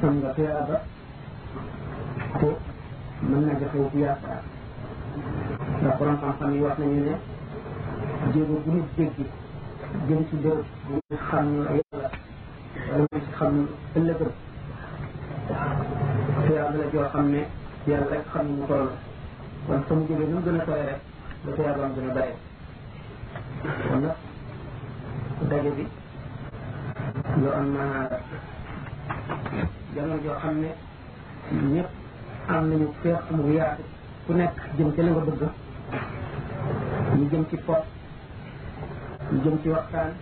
xam nga tuyaaba ko mën na joxe wu yaakaar ndax borom xam-xam yi wax nañu ne jéego bu nit jéggi jëm ci béréb bu ñu xam yàlla wala ñu ci xam ëllëgëm tuyaaba la joo xam ne yàlla rek xam ñu toll kon fa mu jóge nu mu gën a sore rek da tuyaabam gën a bare kon nag daje bi doon na jamono joo xam ne ñëpp am nañu féex mu yaatu ku nekk jëm ci la nga bëgg ñu jëm ci pop ñu jëm ci waxtaan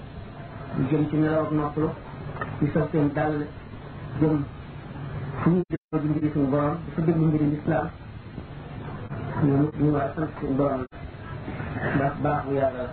ñu jëm ci nelaw ak noppalu ñu sol seen dàll jëm fu ñu jëm di mbiri suñu borom dafa déglu mbiri lislaam ñoom ñu war a sant suñu borom ndax baaxu yàlla la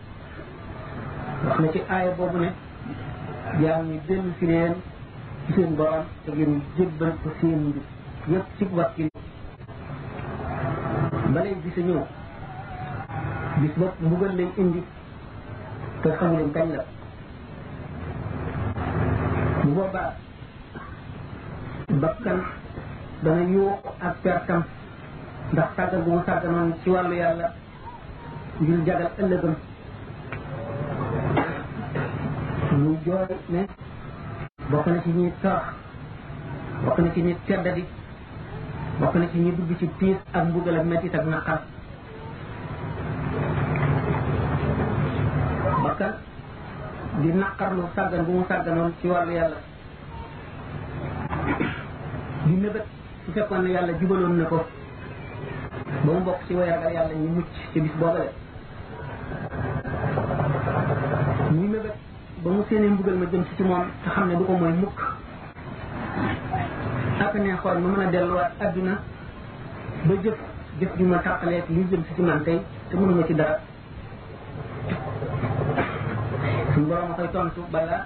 wax na ci aaya boobu ne jaam ñi dellu si leen ci seen borom te ngeen jébbal ko seen mbir yëpp ci wàcc balay gis a ñëw bis bopp mbugal lañ indi te xamu leen kañ la bu boobaa bakkan dana yuuxu ak pertam ndax tàggal bu mu tàgganoon ci wàllu yàlla ngir jagal ëllëgam ñu jooy ne bokk na ci ñuy torox bokk na ci ñuy teddadi bokk na ci ñuy dugg ci tiis ak mbugal ak mettit ak naqar bakkan di naqarlu sàggan bu mu sàgganoon ci wàllu yàlla di mébét su fekkoon ne yàlla jubaloon na ko ba mu bokk ci way ragal yàlla ñu mucc ci bis boobale muy mébét ba mu séenee mbugal ma jëm si ci moom te xam ne du ko mooy mukk ak neexoon ma mën a delluwaat adduna ba jëf jëf ju ma tàqalee li jëm si ci man tey te mënuma ci dara suñu borom a koy tontu bala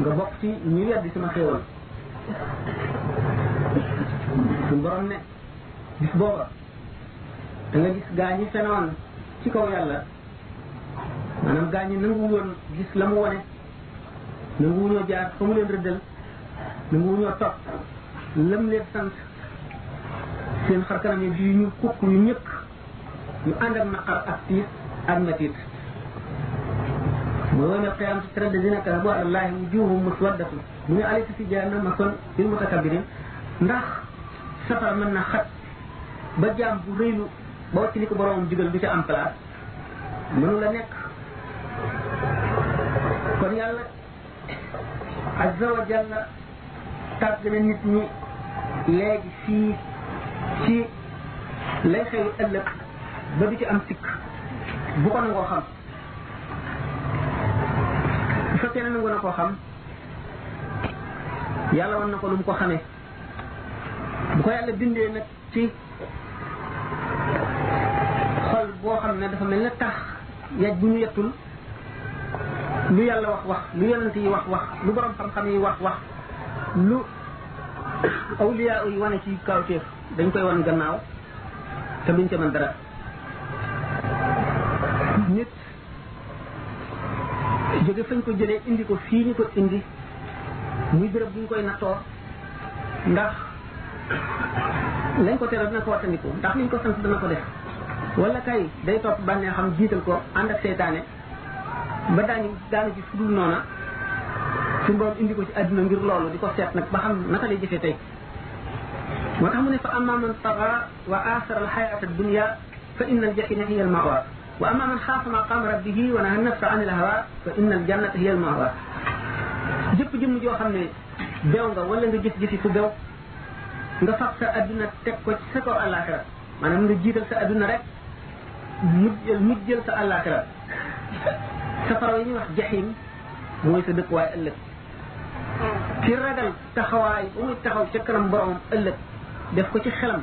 nga bokk ci ñu weddi sama xéewal suñu borom ne bis booba da nga gis gaa ñi fenoon ci kaw yàlla maanaam gaa ñi nangu woon gis la mu wone nangu wuñoo jaar fa mu leen rëddal nangu wuñoo topp lam leen sant seen xar kanam yi yu ñu kukk yu ñëkk yu ànd ak naqar ak tiis ak metit mooy wala qiyaam si tëral dina kala bu àllahi wujuhum muswaddatu mu ne alaysa fi jahannam mason lil mutakabirin ndax safara mën na xat ba jaam bu rëylu ba wàcc li ko boroomam digal du ca am place mënu la nekk kon yàlla azza wa jalla tàgg na nit ñi léegi fii ci lay xew ëllëg ba du ci am sikk bu ko nangoo xam bu fekkee ne nangu na koo xam yàlla wan na ko lu mu ko xamee bu ko yàlla bindee nag ci xol boo xam ne dafa mel ne tax yaj bu ñu yettul lu yàlla wax wax lu yonent yi wax wax lu borom xam-xam yi wax wax lu awliya yi wane ci kawteef dañ koy wan gannaaw te duñ ca mën dara nit jóge fañ ko jëlee indi ko fii ñu ko indi muy béréb bu ñu koy nattoo ndax lañ ko tere dina ko wattandiku ndax liñ ko sant dana ko def wala kay day topp bànnee xam jiital ko ànd ak seytaane ba daañu daanu ci fudul noona su borom indi ko ci àdduna ngir loolu di ko seet nag ba xam naka lay jëfee tey moo tax mu ne fa amma man taxa wa aasara alxayaata dunia fa inna aljahima hiya almawa wa amma man xaafa maqaam rabbihi wa naha nafsa anil hawa fa inna al jannata hiya al mahwa jëpp jëmm joo xam ne bew nga wala nga gis gisi ku bew nga fab sa adduna teg ko ci sa kaw àllaaxira maanaam nga jiital sa adduna rek mujjal mujjal sa àllaaxira safara yi ñuy wax jaxim mooy sa dëkkuwaay ëllëg ki ragal taxawaay bu muy taxaw ca kanam boromam ëllëg def ko ci xelam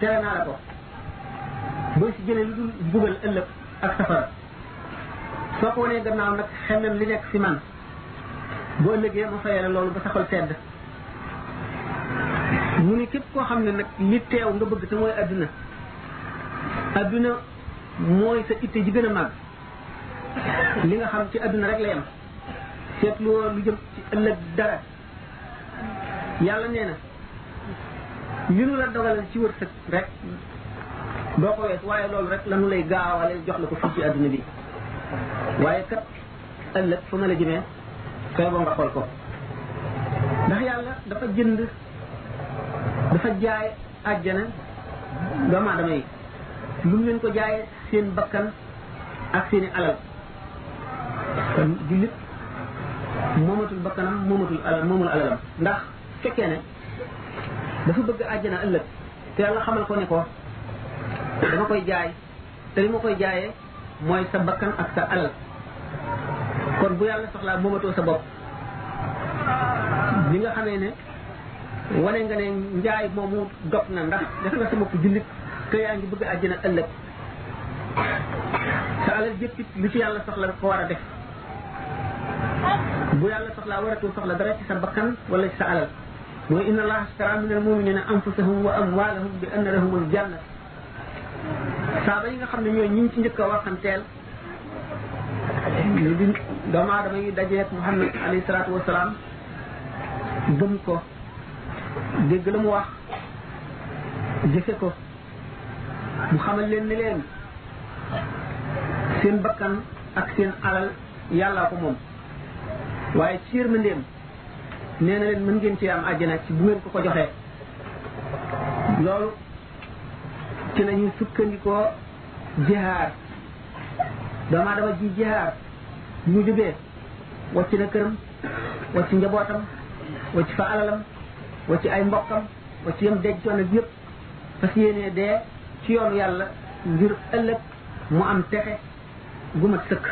tere naa la ko boo si jëlee lu dul mbugal ëllëg ak safara soo ko wanee gannaaw nag xemem li nekk fi man boo ëllëgee ma fayee la loolu ba sa xol sedd mu ni képp koo xam ne nag li teew nga bëgg te mooy adduna adduna mooy sa itte ji gën a màgg li nga xam ci adduna rek la yem seetlu woo lu jëm ci ëllëg dara yàlla nee na li nu la dogalal ci wërsëg rek doo ko wees waaye loolu rek lanu lay gaawale jox la ko fii ci àdduna bi waaye kat ëllëg fa ma la jëmee koy boo nga xool ko ndax yàlla dafa jënd dafa jaay àjjana doomu aadama yi lu mu leen ko jaayee seen bakkan ak seeni alal kon jullit moomatul bakkanam moomatul alal moomul alalam ndax fekkee ne dafa bëgg àjjana ëllëg te yàlla xamal ko ne ko dama koy jaay te li ma koy jaayee mooy sa bakkan ak sa alal kon bu yàlla soxlaa moomatoo sa bopp li nga xamee ne wane nga ne njaay moomu dog na ndax def nga sa bopp jullit te yaa ngi bëgg àjjana ëllëg sa alal jëpp it lu ci yàlla soxla ko war a def bu yàlla soxlaa waratul soxla dara ci sa bakkan wala ci sa alal mooy inna allaha ashtara min almuminina anfusahum wa amwalahum bi anna lahum aljanna saaba yi nga xam ne ñooy ñi ci njëkk a waxanteel ñu di doomu aadama yi dajeet Muhammad alayhi salaatu wasalaam gëm ko dégg la mu wax jëfe ko mu xamal leen ni leen seen bakkan ak seen alal yàllaa ko moom waaye ci yërmandeem nee na leen mën ngeen ci am àjjana ci bu ngeen ko ko joxee loolu ci la ñuy sukkandikoo jihaar doomu aadama ji jihaar mu jógee wacc na këram wacc njabootam wacc fa alalam wacc ay mbokkam wacc yam dej coono bi yëpp fas yéenee dee ci yoonu yàlla ngir ëllëg mu am texe gu mat sëkk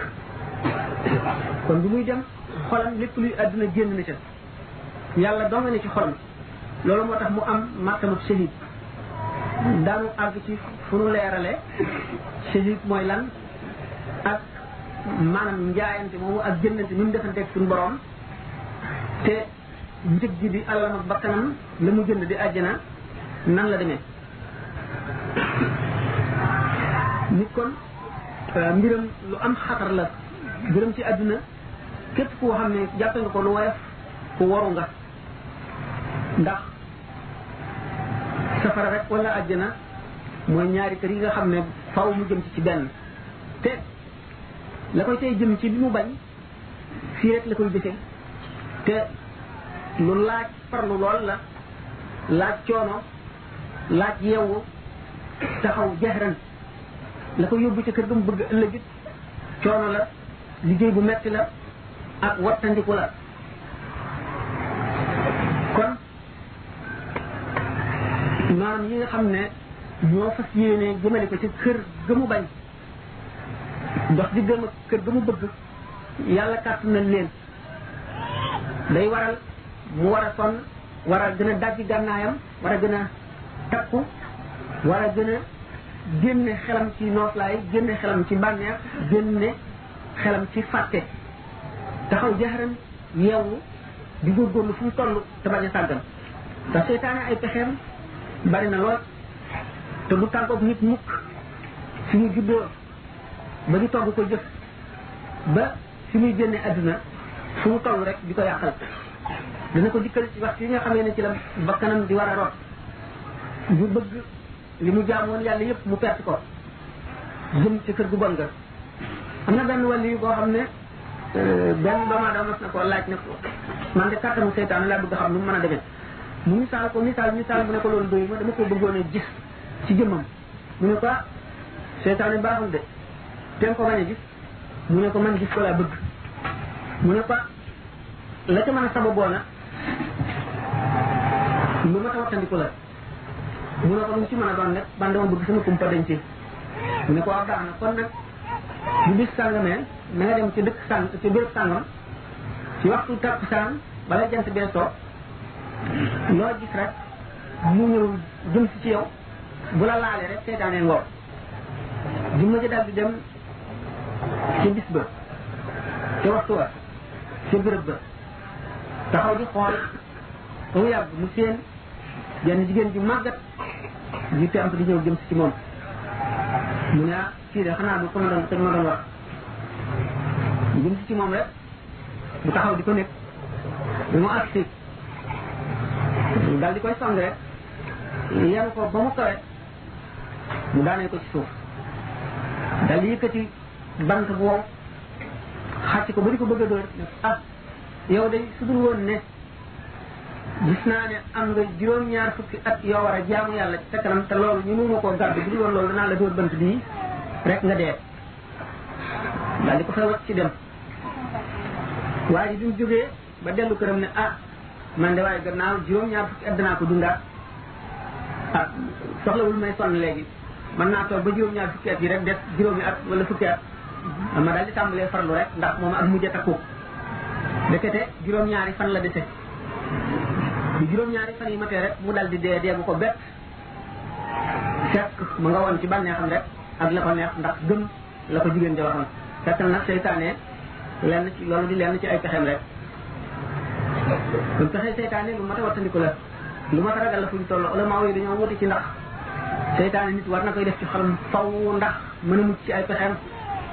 kon bu muy dem xolam lépp luy àdduna génn na ca yàlla dong ne ci xolam loolu moo tax mu am martaba shahid daanu àgg ci fu nu leerale shahid mooy lan ak maanaam njaayante moomu ak jëndante ni mu defanteeg suñu borom te njëg gi di alalam ak bakkanam la mu jënd di àjjana nan la demee nit kon euh, mbiram lu am xatar la mbiram ci àdduna képp koo xam ne jàppe nga ko lu woyof ku waru nga ndax safara rek wala àjjana mooy ñaari kër yi nga xam ne faw mu jëm ci ci benn te la koy tey jëm ci bi mu bañ fii rek la koy jëfe te lu laaj farlu lool la laaj coono laaj yeewu taxaw jaxran la ko yóbbu ci kër ga mu bëgg ëllëgit coono la liggéey bu metti la ak wattandiku la kon maam yi nga xam ne ñoo fas yéene jëmale ko ci kër ga mu bañ dox di gëm ak kër ga mu bëgg yàlla kàtt na leen day waral mu war a sonn war a gën a dajji gànnaayam war a gën a takku war a gën a génne xelam ci nooflaay génne xelam ci bànneex génne xelam ci fàtte taxaw jaxaran yeewu di góorgóorlu fu mu toll te bañ a sàggan ndax seytaane ay pexeem bari na lool te du tàggoog nit mukk fi mu juddoo ba ñu togg ko jëf ba fi muy génne àdduna fu mu toll rek di ko yàqal dana ko dikkal ci waxtu yi nga xamee ne ci la bakkanam di war a rot ñu bëgg li mu jaam woon yàlla yëpp mu perte ko jëm ci kër gu bon ga am na benn wàll yi boo xam ne euh, benn doomu aadama mas na ko laaj ne ko man de kàttanu seytaan laa bëgg xam nu mu mën a demee mu misaal ko misaal misaal mu ne ko loolu doy ma dama ko bëggoon a gis ci jëmmam mu ne ko ah, seytaan yi baaxul de te ko bañ a gis mu ne ko man gis ko laa bëgg mu ne ko ah, la ca mën a sababoona lu ma ta wattandiku la mu ne ko mu ci mën a doon nag man dama bëgg sama kumpa dañ ci mu ne ko waaw baax na kon nag bu bis sàngamee na nga dem ci dëkk sàng ci béréb sàngam ci waxtu takkusaan bala jant bee soo loo gis rek mu ñëw jëm si ci yow bu la laalee rek seetaanee ngoor jëm ma ci daal di dem ci bis ba ci waxtu wa ci béréb ba taxaw di xool ba mu yàgg mu seen jenn jigéen ju màggat ñu te am di ñëw jëm si ci moom mu ne ah kii de xanaa du ko ma doon ko ma doon wax jëm si ci moom rek bu taxaw di ko nekk bi mu agsi daal di koy sang rek yenu ko ba mu kawe mu daanee ko ci suuf daal di yëkkati bant bu wow xàcc ko ba di ko bëgg a dóor ne ah yow de su dul woon ne gis naa ne am nga juróom-ñaar fukki at yoo war a jaamu yàlla ci sa kanam te loolu ñu mënuma koo gàddu bu dul woon loolu danaa la dóor bant bii rek nga dee daal di ko fay wacc ci dem waa ji bi mu jógee ba dellu këram ne ah man de waaye gannaaw juróom-ñaar fukki at danaa ko dundaat ah soxlawul may sonn léegi mën naa toog ba juróom-ñaar fukki at yi rek def juróomi at wala fukki at ma daal di tàmbalee farlu rek ndax moom ak mujj a takku ndekete juróom-ñaari fan la dese bi juróom-ñaari fan yi matee rek mu dal di dee dee bu ko bett fekk mu nga woon ci bànneexam rek ak la ko neex ndax gëm la ko jigéen ja waxoon fekk na nag seytaane lenn ci loolu di lenn ci ay pexeem rek kon pexe seytaane lu mat a wattandiku la lu mat a ragal la fu ñu toll ulama yi dañoo wuti ci ndax seytaane nit war na koy def ci xalam faw ndax mën a mucc ci ay pexeem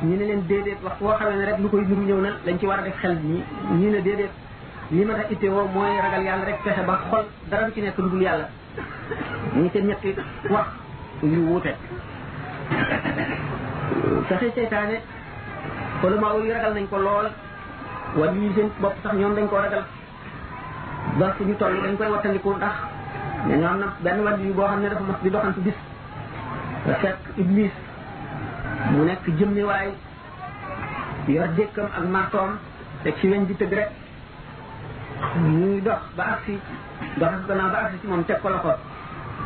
ñu ne leen déedéet wax boo xamee ne rek lu koy nuru ñëw na lañ ci war a def xel ñi ñu ne déedéet li ma tax ittewoo mooy ragal yàlla rek fexe ba xol dara du ci nekk lu dul yàlla muy seen ñetti wax yu wuute fexe seytaane ulama yi ragal nañ ko lool wala yi seen bopp sax ñoom dañ ko ragal ba fu ñu toll dañ koy wattandiku ndax mais ñoo am na benn wàll yu boo xam ne dafa mas di doxantu bis fekk iblis mu nekk jëmmi waay yor dékkam ak martoom te ci weñ di tëgg rek ñuy dox ba agsi dox gannaaw ba agsi ci moom teg ko loxo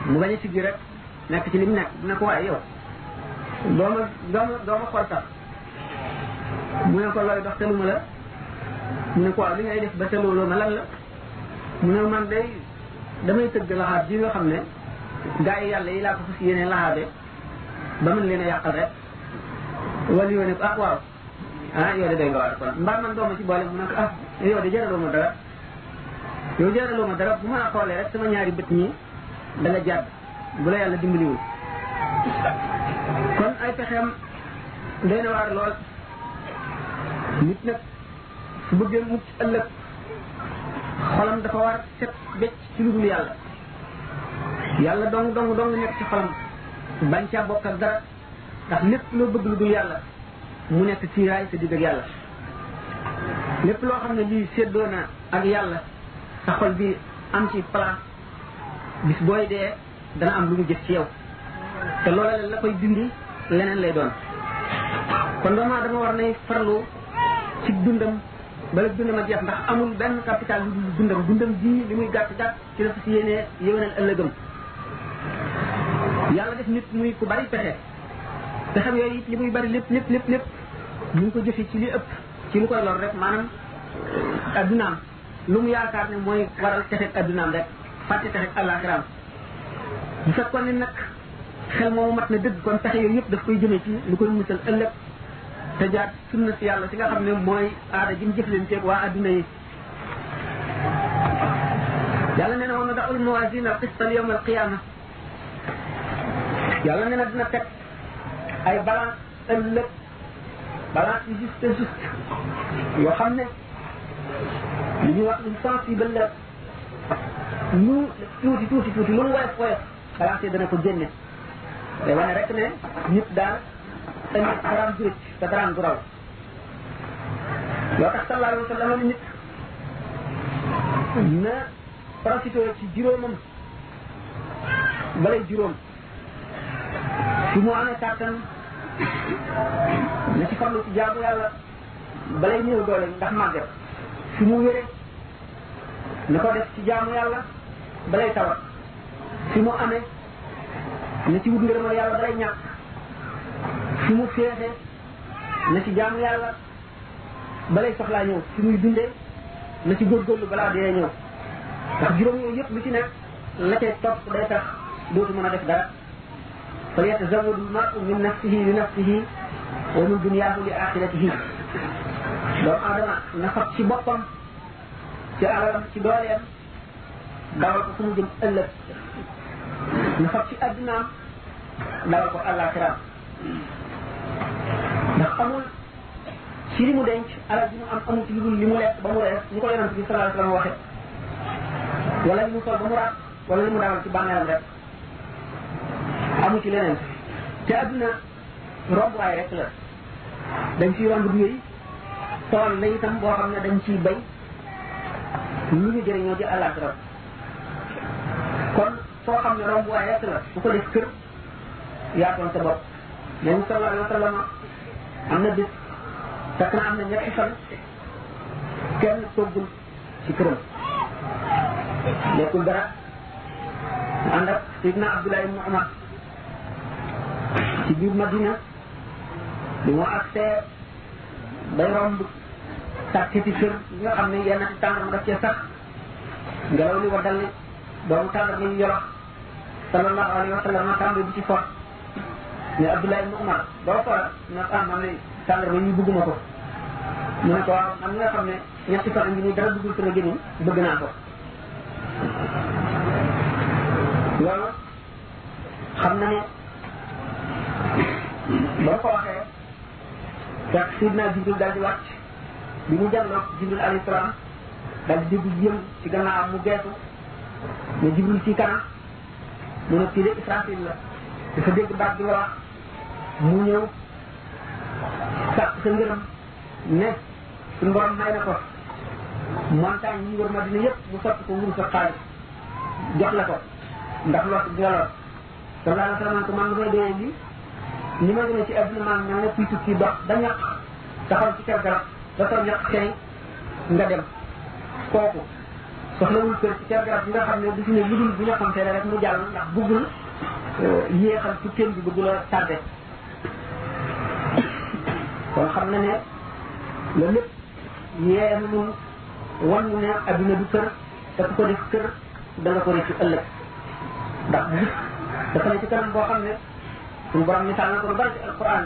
mu bañ a siggi rek nekk ci li mu nekk dina ko waaye yow doo ma doo ma doo ma xool sax mu ne ko looy dox tëluma la mu ne ko waaw li ngay def ba tëluloo ma lan la mu ne man day damay tëgg laxaab ji nga xam ne gaa yi yàlla yi laa ko fas yéene laxaabe ba mën leen a yàqal rek wala yoo ne ko ah waaw ah yow de doy nga waar kon mbaa man dooma ci boole mu ne ko ah yow de jaraloo ma dara yow jaraloo ma dara bu ma la xoolee rek sama ñaari bët ñi da nga jàdd bu la yàlla dimbaliwul kon ay pexeem doy na waar lool nit nag su bëggee mucc ëllëg xolam dafa war set becc ci lu dul yàlla yàlla dong dong dong nekk ci xolam bañ caa bokk ak dara ndax lépp loo bëgg lu dul yàlla mu nekk ci raay sa digg ak yàlla lépp loo xam ne lii séddoo na ak yàlla sa xol bi am ci place bis booy dee dana am lu mu jëf ci yow te loola la koy dindi leneen lay doon kon doomu aadama war nay farlu ci dundam bala dundam a jeex ndax amul benn capital lu dul dundam dundam ji li muy gàtt gàtt ci la fas yéenee yëwénal ëllëgam yàlla def nit muy ku bari pexe te xam yooyu it li muy bari lépp lépp lépp lépp ñu ngi ko jëfe ci li ëpp ci lu koy lor rek maanaam addunaam lu mu yaakaar ne mooy waral texeeg addunaam rek fàtte texeeg àllaaxiraam bu fekkoon ne nag xel moomu mat na dëgg kon pexe yooyu yëpp daf koy jëmee ci lu koy musal ëllëg te jaar sunna si yàlla si nga xam ne mooy aada ji mu jëflanteeg waa adduna yi yàlla nee na wa nadaul mawazin al qistal yawm al qiyama yàlla nee na dina teg ay balance ëllëg balance yu juste juste yoo xam ne li ñuy wax une sensible la lu tuuti tuuti tuuti lu mu woyof woyof balance dana ko génne day wane rek ne nit daal ëllëg daraam du rëcc te daraam du raw loo tax sallallahu alayhi wa sallam nit na profité ci juróomam balay juróom su mu amee kàttan na ci farlu ci jaamu yàlla balay néew doole ndax màgget su mu wéree na ko def ci jaamu yàlla balay tawat su mu amee na ci wut ngërëmal yàlla balay ñàkk su mu féexee na ci jaamu yàlla balay soxlaa ñëw fi muy dundee na ci góorgóorlu balaa dee ñëw ndax juróom yooyu yëpp lu ci nekk la cay topp day tax dootu mën a def dara fa yatazawwadu l-mar'u min nafsihi li nafsihi wa min dunyaahu li aaxiratihi doomu aadama na fab ci boppam ci alalam ci dooleem dawal ko fu mu jëm ëllëg na fab ci addunaam dawal ko àllaaxiraam ndax amul ci li mu denc alal ji mu am amul ci lu dul li mu lekk ba mu rees ñu ko yonent bi sallallahu alayhi wasallam waxe wala li mu sol ba mu raat wala li mu dawal ci bàmmeelam rek amu ci leneen te adduna rombuwaay rek la dañ ciy romb du yooyu tool la itam boo xam ne dañ ciy bay lu ñu jëriñoo ci àllaaxira kon foo xam ne rombuwaay rek la bu ko def kër yaa toon sa bopp yéen sallallahu alayhi wa sallam am na bis fekk na am na ñetti fan kenn toggul ci këram lekkul dara mu ànd ak Seydina Abdoulaye ibn Omar ci biir Madina bi mu agsee day romb sàkkiti kër yi nga xam ne yenn tàngoor nga cee sax ngelaw li waddal ne doomu tàngoor yi yorox sallallahu alayhi wa sallam ma tàmbali di ci for ne Abdoulaye ibn Umar doo for ne ah man lay tàmbali ba ñu bëgguma ko mu ne ko waaw man nga xam ne ñetti fan ngi nii dara duggul sama gémmiñ bëgg naa ko loolu xam na ne ba ko waxee fekk Sidna Jibril daal di wàcc bi mu jàlloog Jibril alayhi salaam daal di dégg yëm ci gannaaw mu geesu ne jibril ci kan mu ne kii de israfil la dafa dégg baat bi nga wax mu ñëw sàq sa ngërëm ne suñu borom may na ko montagne yi wër madina yëpp mu sotti ko wuru sa xaalis jox la ko ndax lot bi nga lot sallallahu alayhi wa sallam ko man nga koy dee lii ni ma demee ci adduna maam ña ne kuy tukki dox da ñaq taxaw ci kër garab da sol ñaq xëy nga dem kooku soxlawul kër ci ker garab bi nga xam ne du fi ne lu dul bu ñu xam rek mu jàll ndax buggul euh, yéexal ci kenn bi bëggul a tardé kon xam na ne loolu lépp yee na nun wan ne adduna du kër te ku ko def kër da nga ko rëccu ëllëg ndax gis dafa ne ci kanam boo xam ne suñu borom misaal na ko lu bari ci alquran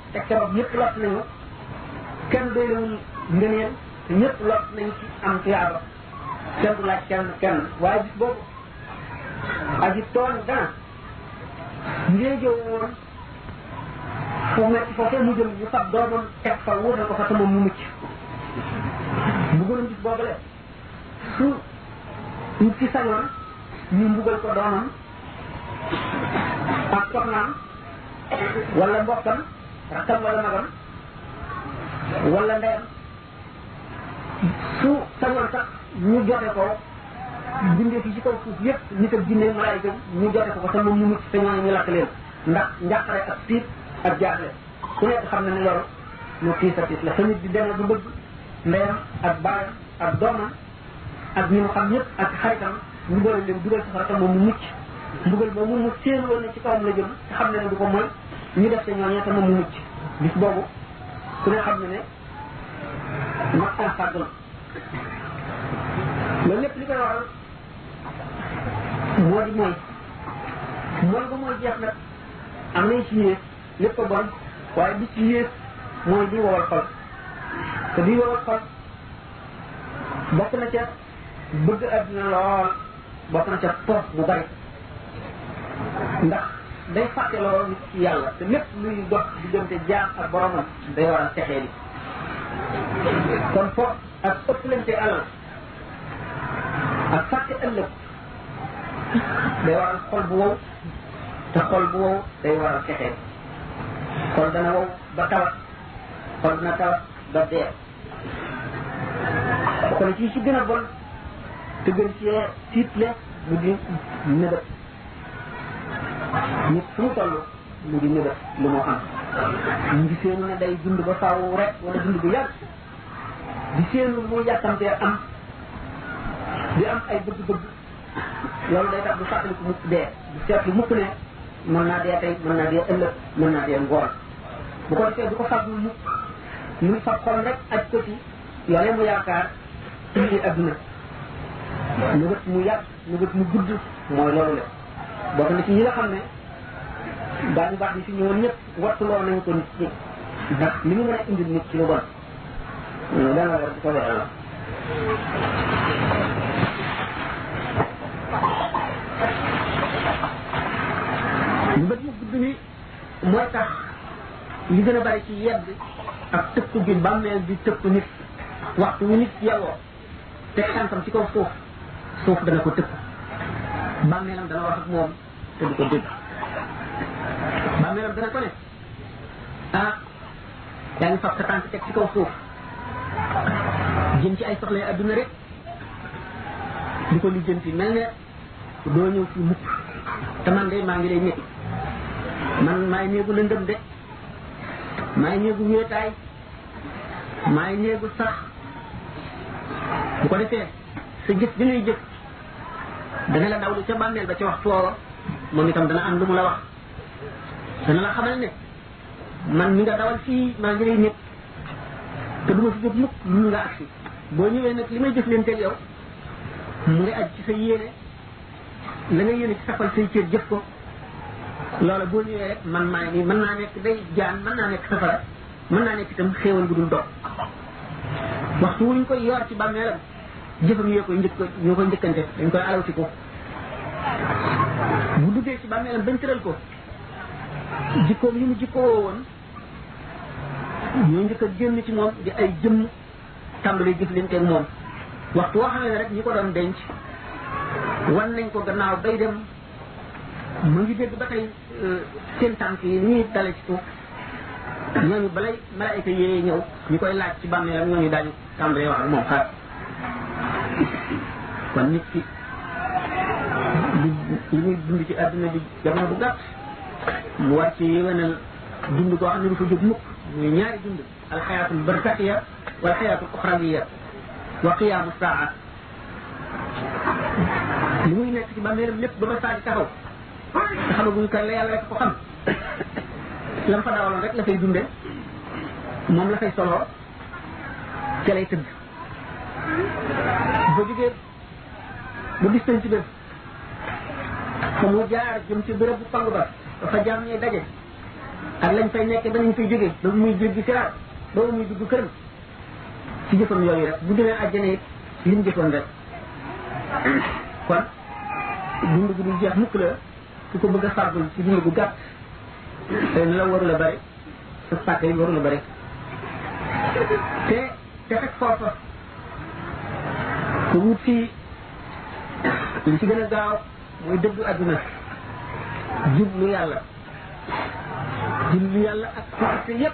te keroog ñëpp lott nañu kenn doylewul ngëneel te ñëpp lott nañu ci am tuyaaba kenn du laaj kenn kenn waaye bis boobu aji toon dana ngéejoo woon fu nekk foofee mu jëm ñu fab doomam teg fa wuutal ko fa te moom mu mucc bu gënoon bis boobale su nit ci sañoon ñu mbugal ko doomam ak soxnaam wala mbokkam rakkam wala magam wala ndeyam su sañoon sax ñu jote ko bindee fi ci kaw suuf yëpp nit ak jinne malaayika ñu jote ko ko te moom mu mucc te ñooñu ñu lakk leen ndax njàqare ak tiit ak jaaxle ku nekk xam na ne loolu lu tiis a tiis la fa nit di demee bu bëgg ndeyam ak baayam ak doomam ak ñi mu xam ñëpp ak xaritam ñu boole leen dugal safara te moom mu mucc mbugal boobu mu séen woon ne ci kawam la jëm te xam ne ne du ko mooy ñu def te ñooñee te moom mu mucc bis boobu ku ne xam ne ne mag en fàgg la loolu lépp li koy waral moo di mooy mooy ba mooy jeex nag am nañ ci yéen lépp a bon waaye bi ci yées mooy di wowal xol te di wowal xol bokk na ca bëgg àddina lool bokk na ca poos bu bari ndax day fàtte lool nit ci yàlla te lépp luy dox diggante jaam ak boromam day war a texee li kon poos ak ëpplante alal ak fàtte ëllëg day waral xol bu wow te xol bu wow day waral fexe xol dana wow ba tawat xol dana tawat ba dee kon ci ci gën a bon te gën ci tiitle mu di nëbët nit fu mu toll mu di nëbët lu mu am ñu ngi seen ne day dund ba faaw rek wala dund bu yàgg di seen lu mu yàkkamtee am di am ay bëgg-bëgg loolu day tax du fàttali ko mukk dee du seetlu mukk ne mën naa dee tey mën naa dee ëllëg mën naa dee ngoon bu ko defee du ko fàggul mukk muy fab xolam rek aj ko ci loolee mu yaakaar ci biir adduna nëbët mu yàgg nëbët mu gudd mooy loolu la bokk na ci ñi nga xam ne daañu baax ni fi ñëwoon ñëpp wattuloo nañ ko nit ñi ndax li ñu mën a indil nit ci lu bon loolu dana war di ko waral lu bët mu gudd ni mooy tax li gën a bari ci yedd ak tëpp bi bàmmeel bi tëpp nit waxtu wu nit yewoo te tànkam ci kaw suuf suuf dana ko tëpp bàmmeelam dana wax ak moom te du ko dégg ba melam dana ko ne ah yaa ngi fab sa tànk teg ci kaw suuf jëm ci ay soxla adduna rek di ko lijjanti mel ne doo ñëw fi mukk te man de maa ngi lay ñëpp man maay néegu lëndëm de maay néegu wéetaay maay néegu sax bu ko defee sa jëf bi ngay jëf dana la daw lu ca bàmmeel ba ca wax foowa moom itam dana am lu mu la wax dana la xamal ne man mi nga dawal fii maa ngi lay nekk te du ma fi jóg mukk lu nga agsi boo ñëwee nag li may jëf leen teel yow mu ngi aj ci sa yéene la nga yéene ci safal say cër jëf ko loola boo ñëwee rek man maa ngi mën naa nekk day jaan mën naa nekk safara mën naa nekk itam xéewal bu dul dox waxtu wuñ koy yor ci bàmmeelam jëfam yee koy njëkk ñoo koy njëkkante dañ koy alawti ko bu duggee ci bàmmeelam bañ tëral ko jikkoom yi mu jikkoo woon ñoo njëkk a génn ci moom di ay jëmm tàmbali jëf leen teg moom waxtu woo xamee ne rek ñi ko doon denc wan nañ ko gannaaw bay dem mu ngi dégg ba tey euh, seen tànk yi ñuy dale ci suuf ñooñu balay malaayka yee ñëw ñu koy laaj ci bàmmeelam ñooñu daañu tàmbalee wax ak moom xaar kon nit ki li li muy dund ci àdduna bi jamono bu gàtt mu war ci yéwénal dund koo xam ne du fa jóg mukk muy ñaari dund alxayaatul barzaxiya wal xayaatul uxrawiya wa qiyaamu saa li muy nekk ci bàmmeelam lépp ba ba saa di taxaw te xamaguñu kan la yàlla rek ko xam lam fa dawaloon rek la fay dunde moom la fay soloo ca lay tëdd ba jógee ba gis nañ ci bés fa mu jaar jëm ci béréb bu pang ba dafa jaam ñuy daje ak lañ fay nekk ba nañ fay jógee ba muy jéggi siraat ba muy dugg këram ci jëfam yooyu rek bu demee àjjana it li mu jëfoon rek kon dund gu dul jeex mukk la ku ko bëgg a fàggul ci dund gu gàtt te la waru la bari sa pàtte yi waru la bari te te fekk foofa ku wut fii li ci gën a gaaw mooy dëggu àdduna jublu yàlla jublu yàlla ak sa yépp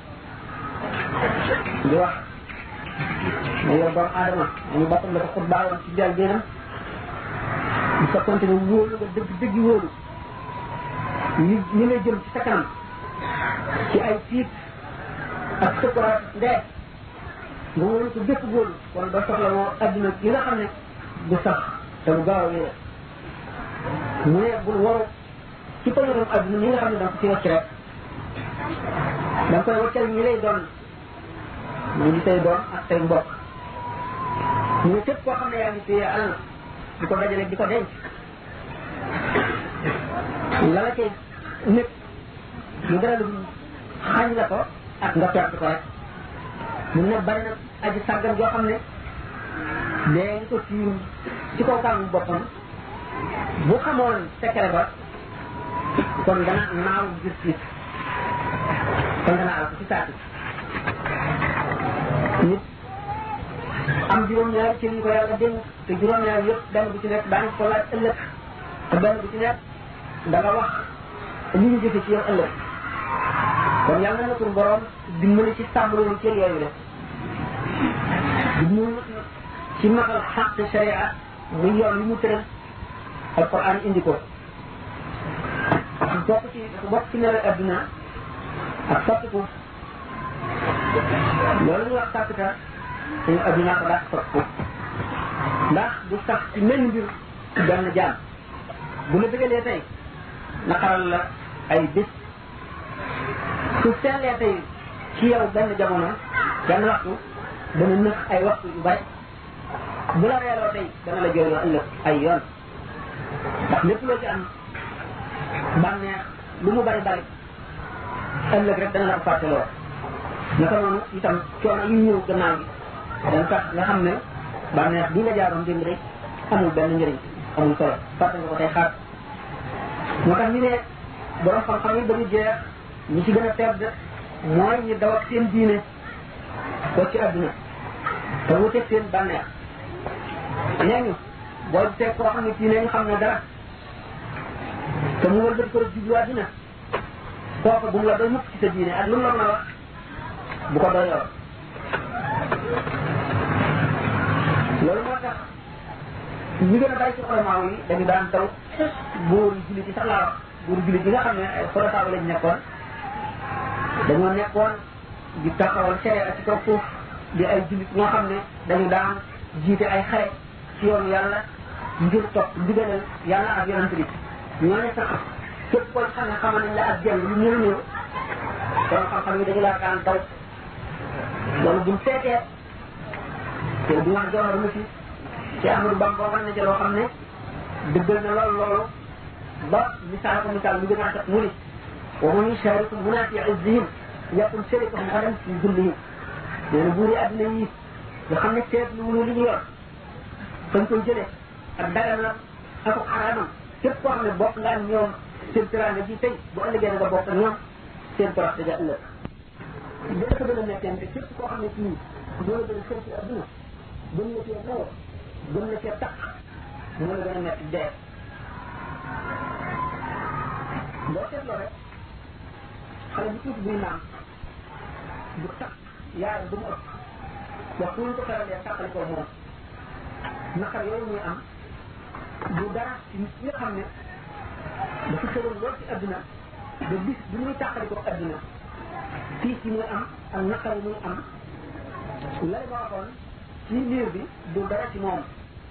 di wax ne yow doomu aadama dañu boppam dafa xutbaawoon ci jal génam bu fekkonte ne wóolu nga dëgg dëgg wóolu ñu ñu lay jëm ci sa kanam ci ay tiit ak sukuraat ndee nga wóolu ko bépp wóolu kon doo soxla woo adduna yi nga xam ne du sax te lu gaaw a wéer mu ne bul waru ci ko yoroon adduna mi nga xam ne da nga ko ci wacc rek da nga koy waccal ñi lay doon ñu di say doom ak say mbokk ñu ne képp koo xam ne yaa ngi téye alal di ko dajale di ko denc la la cay nit lu dara lu xañ la ko ak nga perte ko rek mun na bari na aji sàggan joo xam ne léegi ko tiim ci kaw kàmm boppam bu xamoon secret ba kon dana naaw gis gis kon dana alko ci saati nit am juróom-ñaari cër yu ko yàlla dénk te juróom-ñaari yëpp benn bu ci nekk daan ko laaj ëllëg te benn bu ci nekk da nga wax li ñu jëfe ci yow ëllëg kon yàlla na la suñu borom dimbali ci sàmm loolu cër yooyu la dimbali ci matal xàq sharia muy yoon li mu tëral alquran indi ko bokk ci bokk ci melo adduna ak sotti ko loolu ñu wax kàppita suñu adduna ko dàq sotti ko ndax du sax ci mel mbir benn jaam bu la bëggalee tey naqaral la ay bés su seetlee tey ci yow benn jamono benn waxtu dana nëx ay waxtu yu bari bu la reeloo tey dana la jooyloo ëllëg ay yoon ndax lépp loo ci am bànneex lu mu bari bari ëllëg rek dana la ko fàttaloo naka noonu itam coono yu ñëw gannaaw gi dana tax nga xam ne bànneex bi nga jaaroon démb rek amul benn njëriñ amul solo fàtte nga ko tey xaar moo tax ñu ne borom xam-xam yi dañu jeex ñi ci gën a tedd mooy ñu daw ak seen diine ko ci àdduna te wute seen bànneex nee ñu boo gisee koo xam ne kii nee ñu xam ne dara te mu wëlbati ko rek jublu àdduna kooku bu mu la doy mukk ci sa diine ak lu mu la mën a wax bu ko doy lool loolu moo tax ñu gën a bari ci xolamaa yi dañu daan taw buur yi jullit yi sax laa wax buur jullit yi nga xam ne xolamaa lañ nekkoon dañoo nekkoon di taxawal sharia ci kaw foofu di ay jullit ñoo xam ne dañu daan jiite ay xare ci yoonu yàlla ngir topp ndigalal yàlla ak yonent bi ñooñu sax képp koo xam ne xamal nañ la ak jàng lu néew néew borom xam-xam yi dañu laa daan daw loolu buñ seetee te bu wax jawar mu fi ci Amadou Bamba war na ci loo xam ne dëggal na loolu loolu ba misaal ko misaal mu gën a rafet mu ni wa man yushaarik munaa fi izzihim yaqul sharikahum xadan fi dullihim nee na buuri adduna yi nga xam ne seet lu wunu li ñu yor fañ koy jële ak dagal la ak xaraamam képp koo xam ne bokk nga ak ñoom seen teraanga ji tey bu ëllëgee nga bokk ak ñoom seen torox daja ëllëg dina ko gën a mettente képp koo xam ne kii ñoo gën a xër ci adduna gën la cee naw gën la cee taq moo la gën a metti dee boo seetloo rek xale bu tuuti buy naan bu tax yaay bu mu ëpp wax bu ñu ko feralee tàqali ko moom naqar yooyu muy am du dara ci nit ñi nga xam ne dafa xëroon lool ci adduna ba bis bu muy tàqali ko adduna tiis yi muy am ak naqar yi muy am lay ma waxoon ci liir bi du dara ci moom